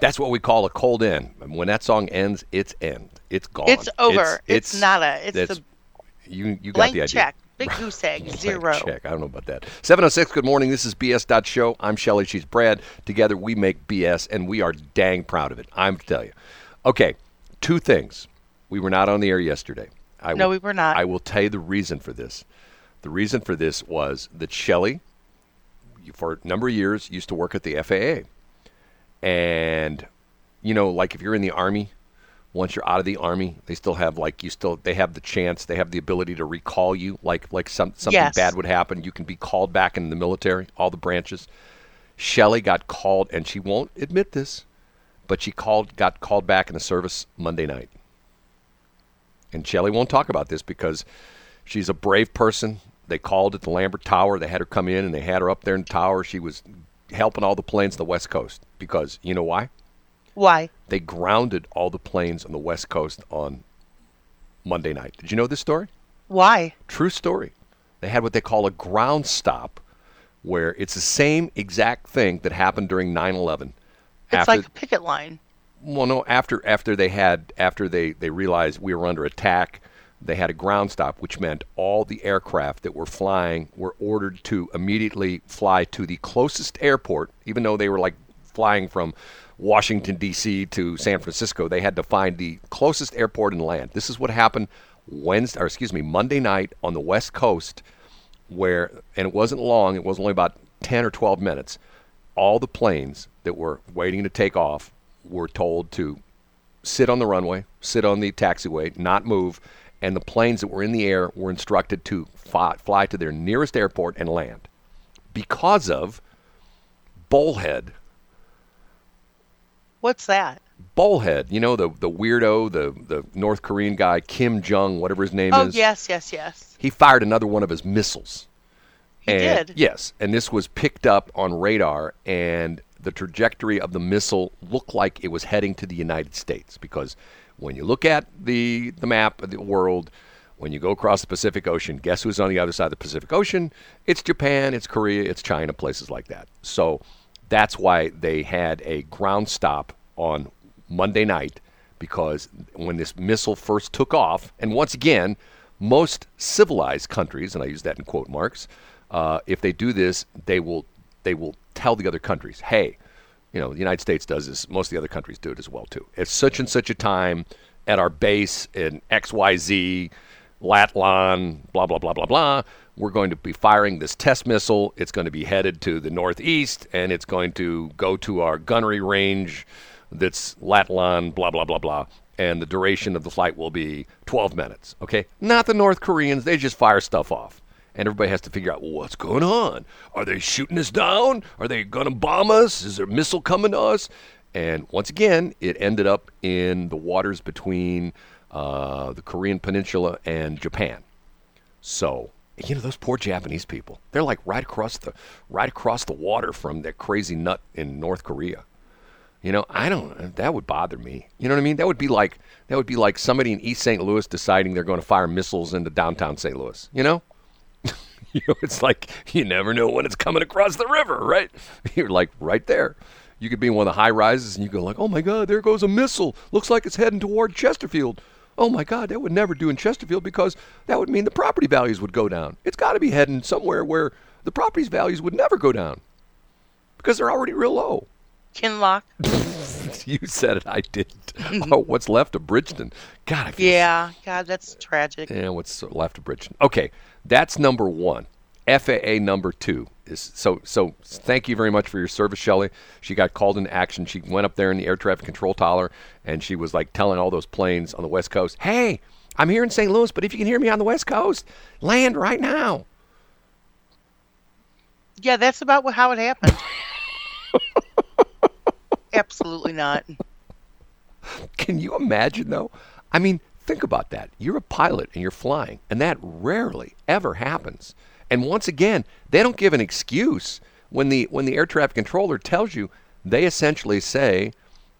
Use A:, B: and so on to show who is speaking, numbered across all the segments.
A: That's what we call a cold end. And when that song ends, it's end. It's gone.
B: It's over. It's, nada. It's
A: that's-
B: the
A: you you got the idea.
B: check. Big goose egg. Zero.
A: check. I don't know about that. 706, good morning. This is BS Show. I'm Shelley. She's Brad. Together we make BS, and we are dang proud of it. I'm to tell you. Okay, two things. We were not on the air yesterday. I
B: No,
A: will-
B: we were not.
A: I will tell you the reason for this. The reason for this was that Shelley, for a number of years, used to work at the FAA. And, you know, like if you're in the Army, once you're out of the army, they still have like you still they have the chance, they have the ability to recall you, like like some something
B: Yes.
A: bad would happen, you can be called back in the military, all the branches. Shelley got called, and she won't admit this, but she called got called back in the service Monday night. And Shelley won't talk about this because she's a brave person. They called at the Lambert Tower. They had her come in, and they had her up there in the tower. She was helping all the planes on the West Coast because you know why?
B: Why?
A: they grounded all the planes on the West Coast on Monday night. Did you know this story?
B: Why?
A: True story. They had what they call a ground stop, where it's the same exact thing that happened during 9/11.
B: It's
A: after,
B: like a picket line.
A: well, no, after after they had after they they realized we were under attack, they had a ground stop, which meant all the aircraft that were flying were ordered to immediately fly to the closest airport, even though they were like flying from Washington D.C. to San Francisco. They had to find the closest airport and land. This is what happened Wednesday, or excuse me, Monday night on the West Coast, where and it wasn't long. It was only about ten or twelve minutes. All the planes that were waiting to take off were told to sit on the runway, sit on the taxiway, not move, and the planes that were in the air were instructed to fly, fly to their nearest airport and land because of Bullhead.
B: What's that?
A: Bullhead, you know the the weirdo, the the North Korean guy Kim Jong, whatever his name
B: Oh,
A: is.
B: yes, yes, yes.
A: He fired another one of his missiles.
B: He
A: And-
B: did.
A: Yes, and this was picked up on radar, and the trajectory of the missile looked like it was heading to the United States because when you look at the the map of the world, when you go across the Pacific Ocean, guess who's on the other side of the Pacific Ocean? It's Japan, it's Korea, it's China, places like that. So that's why they had a ground stop on Monday night because when this missile first took off, and once again, most civilized countries, and I use that in quote marks, uh, if they do this, they will they will tell the other countries, hey, you know, the United States does this. Most of the other countries do it as well too. At such and such a time, at our base in X Y Z, Latlan, blah blah blah blah blah. We're going to be firing this test missile. It's going to be headed to the northeast, and it's going to go to our gunnery range. That's Latlan, blah blah blah blah. And the duration of the flight will be 12 minutes. Okay, not the North Koreans. They just fire stuff off and everybody has to figure out well, what's going on. Are they shooting us down? Are they going to bomb us? Is there a missile coming to us? And once again, it ended up in the waters between uh, the Korean Peninsula and Japan. So you know those poor Japanese people. They're like right across the right across the water from that crazy nut in North Korea. You know, I don't. That would bother me. You know what I mean? That would be like that would be like somebody in East St. Louis deciding they're going to fire missiles into downtown St. Louis. You know, you know, it's like you never know when it's coming across the river, right? You're like right there. You could be in one of the high rises and you go like, "Oh my God, there goes a missile. Looks like it's heading toward Chesterfield." Oh my God, that would never do in Chesterfield because that would mean the property values would go down. It's got to be heading somewhere where the property's values would never go down because they're already real low.
B: Kinloch.
A: you said it, I didn't. Mm-hmm. oh, what's left of Bridgeton? God, I feel
B: Yeah. God, that's tragic.
A: yeah, what's left of Bridgeton? Okay, that's number one. FAA number two is so. So thank you very much for your service, Shelley. She got called into action. She went up there in the air traffic control tower, and she was like telling all those planes on the West Coast, "Hey, I'm here in St. Louis, but if you can hear me on the West Coast, land right now."
B: Yeah, that's about how it happened. Absolutely not.
A: Can you imagine though? I mean, think about that. You're a pilot and you're flying, and that rarely ever happens. And once again, they don't give an excuse when the when the air traffic controller tells you. They essentially say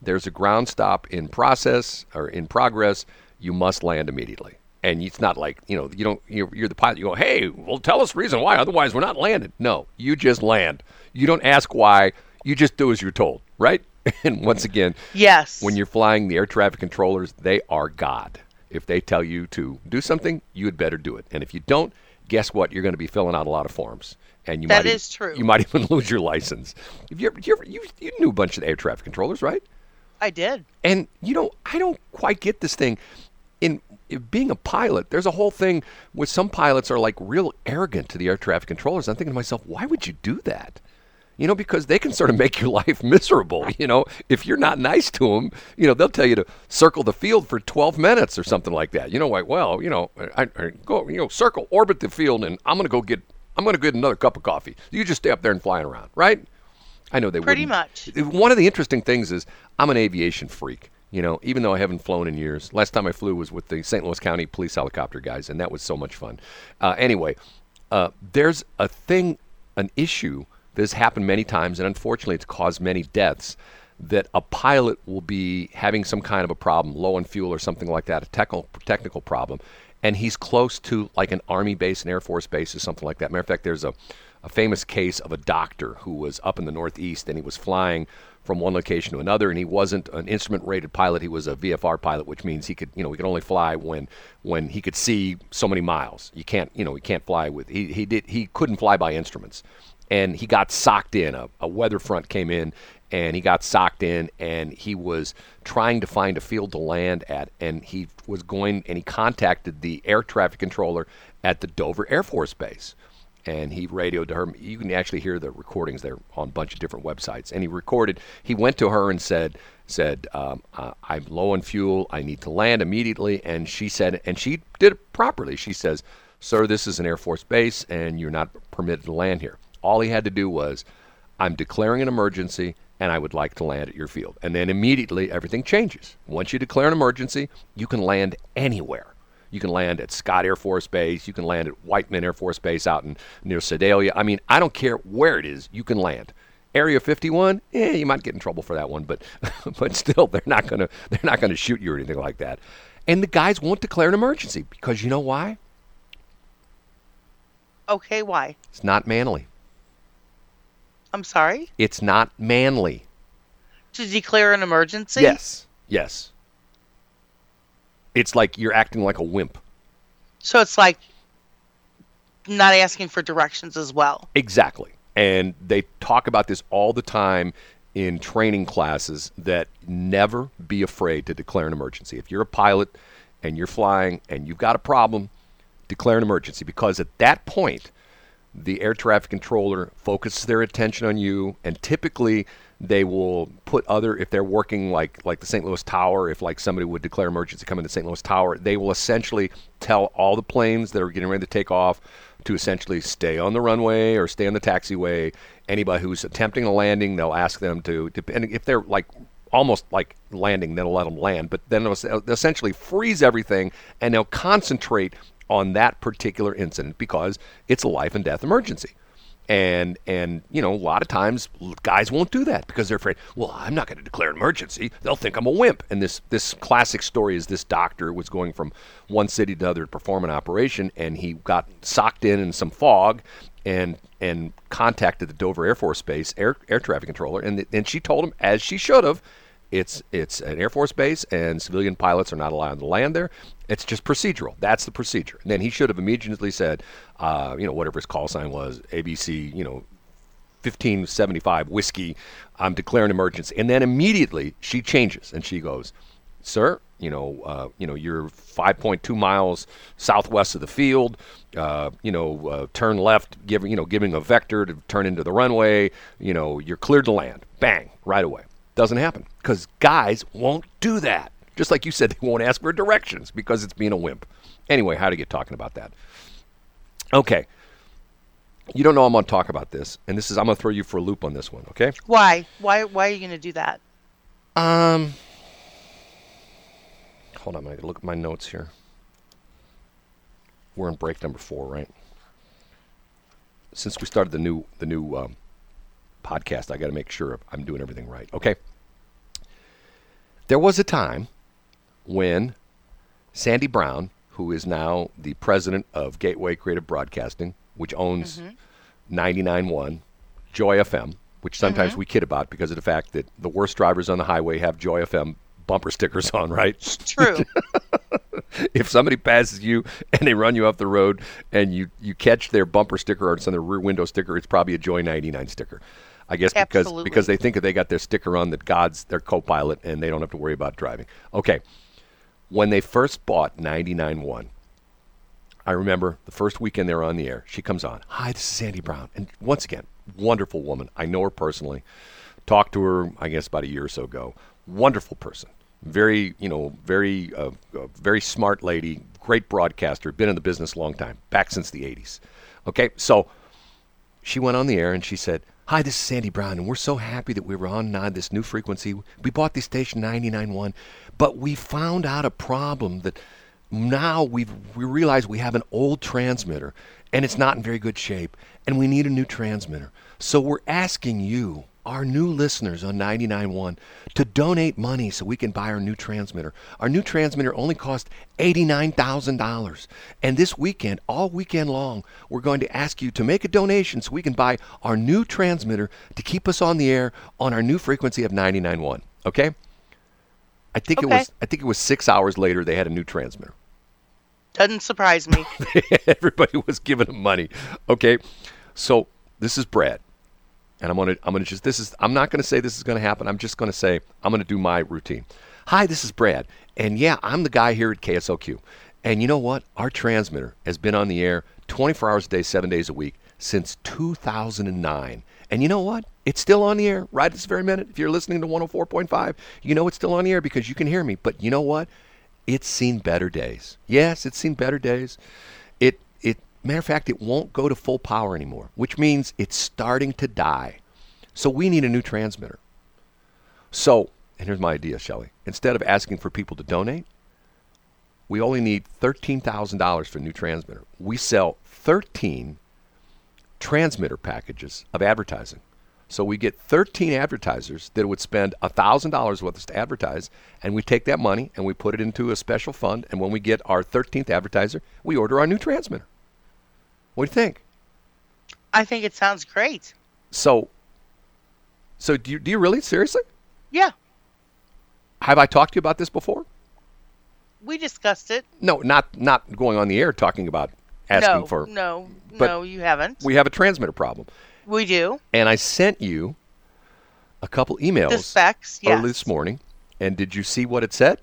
A: there's a ground stop in process or in progress. You must land immediately. And it's not like you know you don't you're, you're the pilot. You go, hey, well, tell us the reason why. Otherwise, we're not landing. No, you just land. You don't ask why. You just do as you're told, right? And once again,
B: Yes.
A: when you're flying the air traffic controllers, they are God. If they tell you to do something, you had better do it. And if you don't, guess what? You're going to be filling out a lot of forms, and you
B: That
A: might
B: is true.
A: You might even lose your license. If you, you, you you knew a bunch of the air traffic controllers, right?
B: I did.
A: And you know, I don't quite get this thing. In, in being a pilot, there's a whole thing with some pilots are like real arrogant to the air traffic controllers. I'm thinking to myself, why would you do that? You know, because they can sort of make your life miserable. You know, if you're not nice to them, you know, they'll tell you to circle the field for 12 minutes or something like that. You know, like, well, you know, I, I go, you know, circle, orbit the field, and I'm going to go get, I'm going to get another cup of coffee. You just stay up there and flying around, right? I know they
B: Pretty
A: wouldn't.
B: much.
A: One of the interesting things is I'm an aviation freak. You know, even though I haven't flown in years. Last time I flew was with the St. Louis County Police helicopter guys, and that was so much fun. Uh, anyway, uh, there's a thing, an issue has happened many times, and unfortunately, it's caused many deaths. That a pilot will be having some kind of a problem, low on fuel or something like that, a technical technical problem, and he's close to like an army base, an air force base, or something like that. Matter of fact, there's a, a famous case of a doctor who was up in the Northeast and he was flying from one location to another, and he wasn't an instrument-rated pilot. He was a VFR pilot, which means he could, you know, he could only fly when when he could see so many miles. You can't, you know, he can't fly with he he did he couldn't fly by instruments, and he got socked in. A, a weather front came in, and he got socked in, and he was trying to find a field to land at, and he was going and he contacted the air traffic controller at the Dover Air Force Base and he radioed to her. You can actually hear the recordings there on a bunch of different websites. And he recorded. He went to her and said, "said um, uh, I'm low on fuel. I need to land immediately." And she said, and she did it properly. She says, "Sir, this is an Air Force base, and you're not permitted to land here." All he had to do was, "I'm declaring an emergency." And I would like to land at your field. And then immediately everything changes. Once you declare an emergency, you can land anywhere. You can land at Scott Air Force Base. You can land at Whiteman Air Force Base out in near Sedalia. I mean, I don't care where it is. You can land. Area 51, eh, you might get in trouble for that one, but but still, they're not gonna they're not gonna shoot you or anything like that. And the guys won't declare an emergency because you know why?
B: Okay, why?
A: It's not manly.
B: I'm sorry.
A: It's not manly.
B: To declare an emergency?
A: Yes, yes. It's like you're acting like a wimp.
B: So it's like not asking for directions as well.
A: Exactly. And they talk about this all the time in training classes that never be afraid to declare an emergency. If you're a pilot and you're flying and you've got a problem, declare an emergency because at that point, the air traffic controller focuses their attention on you and typically they will put other if they're working like like the St. Louis Tower if like somebody would declare emergency coming to St. Louis Tower they will essentially tell all the planes that are getting ready to take off to essentially stay on the runway or stay on the taxiway anybody who's attempting a landing they'll ask them to depending if they're like almost like landing they'll let them land but then they'll essentially freeze everything and they'll concentrate on that particular incident because it's a life and death emergency. And and you know a lot of times guys won't do that because they're afraid well i'm not going to declare an emergency. They'll think i'm a wimp. And this this classic story is this doctor was going from one city to another to perform an operation and he got socked in in some fog and and contacted the dover air force base air air traffic controller and and she told him as she should have it's it's an air force base and civilian pilots are not allowed to land there it's just procedural. That's the procedure. And then he should have immediately said, uh, you know, whatever his call sign was, ABC, you know, 1575 whiskey. I'm declaring emergency. And then immediately she changes and she goes, sir, you know, uh, you know, you're 5.2 miles southwest of the field. Uh, you know, uh, turn left, giving you know, giving a vector to turn into the runway. You know, you're cleared to land. Bang, right away. Doesn't happen because guys won't do that. Just like you said, they won't ask for directions because it's being a wimp. Anyway, how to get talking about that? Okay. You don't know I'm going to talk about this, and this is I'm going to throw you for a loop on this one. Okay.
B: Why? Why? Why are you going to do that?
A: Um. Hold on, I look at my notes here. We're in break number four, right? Since we started the new the new um, podcast, I got to make sure I'm doing everything right. Okay. There was a time when Sandy Brown, who is now the president of Gateway Creative Broadcasting, which owns 99.1 Joy FM, which sometimes
B: Mm-hmm.
A: we kid about because of the fact that the worst drivers on the highway have Joy FM bumper stickers on, right?
B: True.
A: if somebody passes you and they run you off the road and you, you catch their bumper sticker or it's on their rear window sticker, it's probably a Joy 99 sticker. I guess because
B: Absolutely.
A: because they think that they got their sticker on that God's their co-pilot and they don't have to worry about driving. Okay. When they first bought 99.1, I remember the first weekend they were on the air. She comes on. Hi, this is Sandy Brown. And once again, wonderful woman. I know her personally. Talked to her, I guess, about a year or so ago. Wonderful person. Very, you know, very, uh, uh, very smart lady. Great broadcaster. Been in the business a long time. Back since the 80s. Okay, so she went on the air and she said, Hi, this is Sandy Brown, and we're so happy that we were on uh, this new frequency. We bought the station 99.1, but we found out a problem that now we've, we realize we have an old transmitter and it's not in very good shape, and we need a new transmitter. So we're asking you, our new listeners on 99.1, to donate money so we can buy our new transmitter. Our new transmitter only cost $89,000. And this weekend, all weekend long, we're going to ask you to make a donation so we can buy our new transmitter to keep us on the air on our new frequency of 99.1. Okay? I think it was I think it was 6 hours later they had a new transmitter.
B: Doesn't surprise me.
A: Everybody was giving them money. Okay, so this is Brad, and I'm gonna I'm gonna just this is I'm not gonna say this is gonna happen. I'm just gonna say I'm gonna do my routine. Hi, this is Brad, and yeah, I'm the guy here at KSLQ. And you know what? Our transmitter has been on the air 24 hours a day, seven days a week since 2009. And you know what? It's still on the air right this very minute. If you're listening to 104.5, you know it's still on the air because you can hear me. But you know what? It's seen better days. Yes, it's seen better days. Matter of fact, it won't go to full power anymore, which means it's starting to die. So we need a new transmitter. So, and here's my idea, Shelley. Instead of asking for people to donate, we only need $13,000 for a new transmitter. We sell 13 transmitter packages of advertising. So we get 13 advertisers that would spend $1,000 with us to advertise, and we take that money and we put it into a special fund. And when we get our 13th advertiser, we order our new transmitter. What do you think?
B: I think it sounds great.
A: So, so do you, do you really seriously?
B: Yeah,
A: Have I talked to you about this before?
B: we discussed it.
A: No, not not going on the air talking about asking
B: no,
A: for.
B: no, no, you haven't.
A: We have a transmitter problem,
B: We do.
A: and I sent you a couple emails
B: The specs, yes.
A: early this morning. And did you see what it said?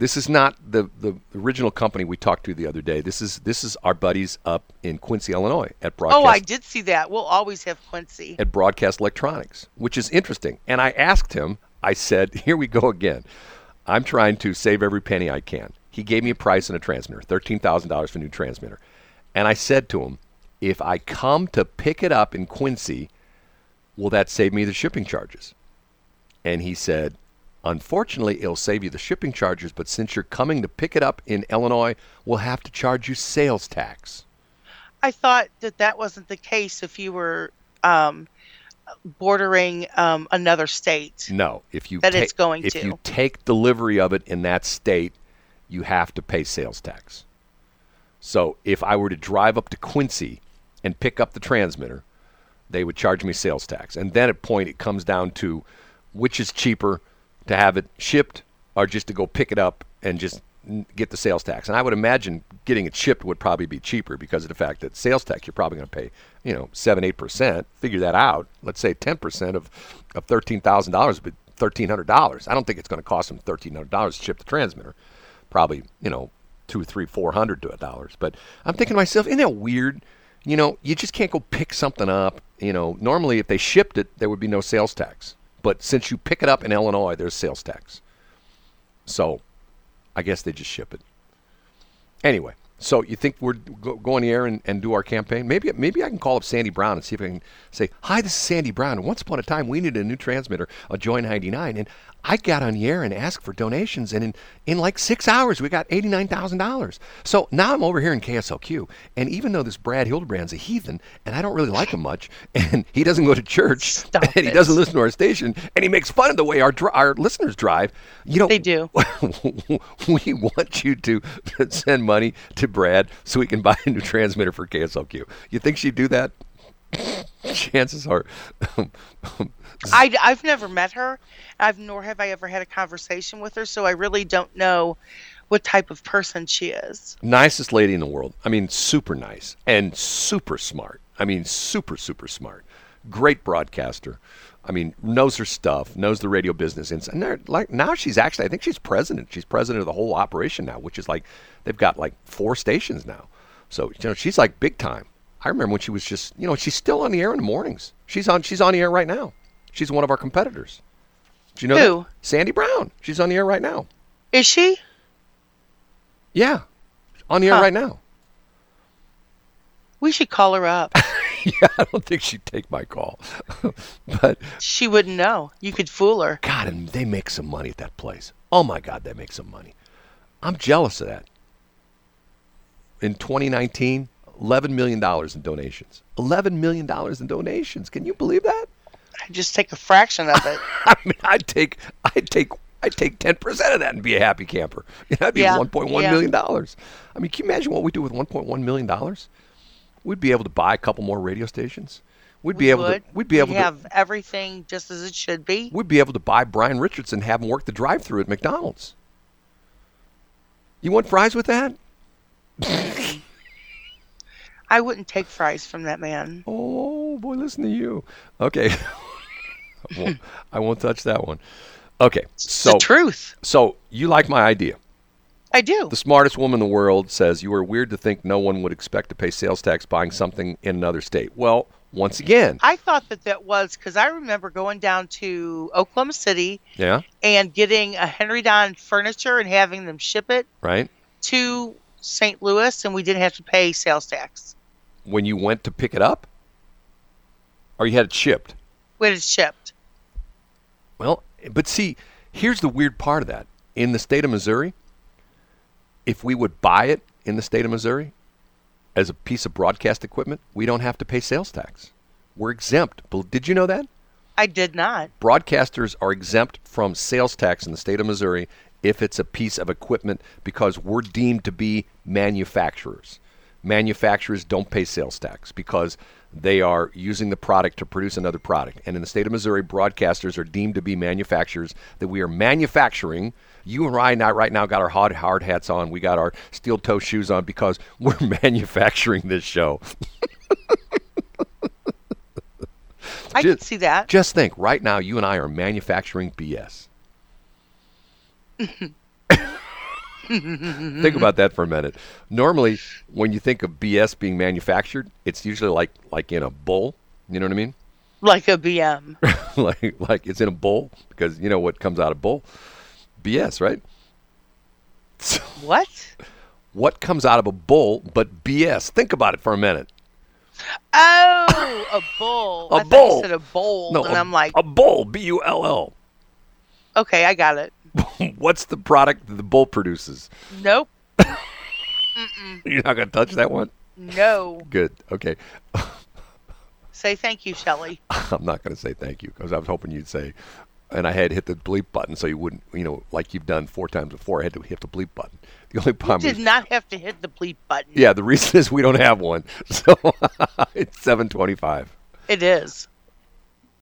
A: This is not the, the original company we talked to the other day. This is this is our buddies up in Quincy, Illinois, at Broadcast
B: Oh, I did see that. We'll always have Quincy.
A: at Broadcast Electronics, which is interesting. And I asked him, I said, here we go again. I'm trying to save every penny I can. He gave me a price and a transmitter, $13,000 for a new transmitter. And I said to him, if I come to pick it up in Quincy, will that save me the shipping charges? And he said, unfortunately, it'll save you the shipping charges, but since you're coming to pick it up in Illinois, we'll have to charge you sales tax.
B: I thought that that wasn't the case if you were um, bordering um, another state.
A: No, if you
B: That
A: ta-
B: it's going
A: if
B: to.
A: you take delivery of it in that state, you have to pay sales tax. So if I were to drive up to Quincy and pick up the transmitter, they would charge me sales tax. And then at point it comes down to which is cheaper to have it shipped or just to go pick it up and just get the sales tax. And I would imagine getting it shipped would probably be cheaper because of the fact that sales tax you're probably going to pay, you know, seven, eight percent. Figure that out. Let's say ten percent of of thirteen thousand dollars would be thirteen hundred dollars. I don't think it's going to cost them thirteen hundred dollars to ship the transmitter. Probably, you know, two, three, four hundred dollars. But I'm thinking to myself, isn't that weird? You know, you just can't go pick something up. You know, normally if they shipped it, there would be no sales tax. But since you pick it up in Illinois, there's sales tax. So I guess they just ship it. Anyway, so you think we're go, go on the air and, and do our campaign? Maybe maybe I can call up Sandy Brown and see if I can say, "Hi, this is Sandy Brown. Once upon a time, we needed a new transmitter, a Joy 99, and I got on the air and asked for donations, and in, in like six hours, we got eighty-nine thousand dollars. So now I'm over here in KSLQ, and even though this Brad Hildebrand's a heathen, and I don't really like him much, and he doesn't go to church,
B: Stop
A: and he doesn't listen to our station, and he makes fun of the way our our listeners drive, you know,
B: They do.
A: we want you to send money to Brad so we can buy a new transmitter for KSLQ. You think she'd do that? chances are um, um,
B: I, I've never met her. I've nor have I ever had a conversation with her, so I really don't know what type of person she is.
A: nicest lady in the world. I mean, super nice and super smart. I mean, super super smart. Great broadcaster. I mean, knows her stuff, knows the radio business. And like now she's actually, I think she's president. She's president of the whole operation now, which is like they've got like four stations now. So you know, she's like big time. I remember when she was just, you know, she's still on the air in the mornings. She's on, she's on the air right now. She's one of our competitors. Do you know
B: Who?
A: that? Sandy Brown. She's on the air right now.
B: Is she?
A: Yeah, on the air right now.
B: We should call her up.
A: yeah, I don't think she'd take my call. but
B: she wouldn't know. You could fool her.
A: God, and they make some money at that place. Oh my God, they make some money. I'm jealous of that. In 2019, 11 million dollars in donations. 11 million dollars in donations. Can you believe that?
B: I'd just take a fraction of it.
A: I mean, I'd take, I'd take, I'd take 10 percent of that and be a happy camper. That'd be
B: Yeah,
A: 1.1
B: yeah.
A: million dollars. I mean, can you imagine what we do with 1.1 million dollars? We'd be able to buy a couple more radio stations. We'd be
B: We
A: able
B: would.
A: to. We'd be able
B: we
A: to.
B: have everything just as it should be.
A: we'd be able to buy Brian Richardson and have him work the drive-through at McDonald's. You want fries with that?
B: I wouldn't take fries from that man.
A: Oh boy, listen to you. Okay, I, won't, I won't touch that one. Okay,
B: It's
A: so
B: the truth.
A: so you like my idea?
B: I do.
A: The smartest woman in the world says you are weird to think no one would expect to pay sales tax buying something in another state. Well, once again,
B: I thought that that was because I remember going down to Oklahoma City
A: yeah,
B: and getting a Henredon furniture and having them ship it
A: right.
B: to St. Louis, and we didn't have to pay sales tax
A: When you went to pick it up, or you had it shipped.
B: When it's shipped.
A: Well, but see, here's the weird part of that. In the state of Missouri, if we would buy it in the state of Missouri as a piece of broadcast equipment, we don't have to pay sales tax. We're exempt. Did you know that?
B: I did not.
A: Broadcasters are exempt from sales tax in the state of Missouri if it's a piece of equipment because we're deemed to be manufacturers. Manufacturers don't pay sales tax because they are using the product to produce another product. And in the state of Missouri, broadcasters are deemed to be manufacturers that we are manufacturing. You and I now, right now got our hard, hard hats on. We got our steel toe shoes on because we're manufacturing this show.
B: I
A: Ju-
B: can see that.
A: Just think, right now, you and I are manufacturing BS. think about that for a minute. Normally, when you think of BS being manufactured, it's usually like like in a bowl. You know what I mean?
B: Like a BM.
A: like like it's in a bowl because you know what comes out of bowl? BS, right?
B: What?
A: what comes out of a bowl but BS? Think about it for a minute.
B: Oh, a bowl.
A: A
B: I
A: bowl.
B: said a bowl,
A: No,
B: and I'm like,
A: a bowl, B U L L.
B: okay, I got it.
A: What's the product that the bowl produces?
B: Nope.
A: You're not gonna touch that one.
B: No.
A: Good. Okay.
B: Say thank you, Shelley.
A: I'm not going to say thank you because I was hoping you'd say, and I had hit the bleep button so you wouldn't, you know, like you've done four times before. I had to hit the bleep button. The only problem is.
B: You Did
A: is,
B: not have to hit the bleep button.
A: yeah, the reason is we don't have one. So it's 7:25.
B: It is.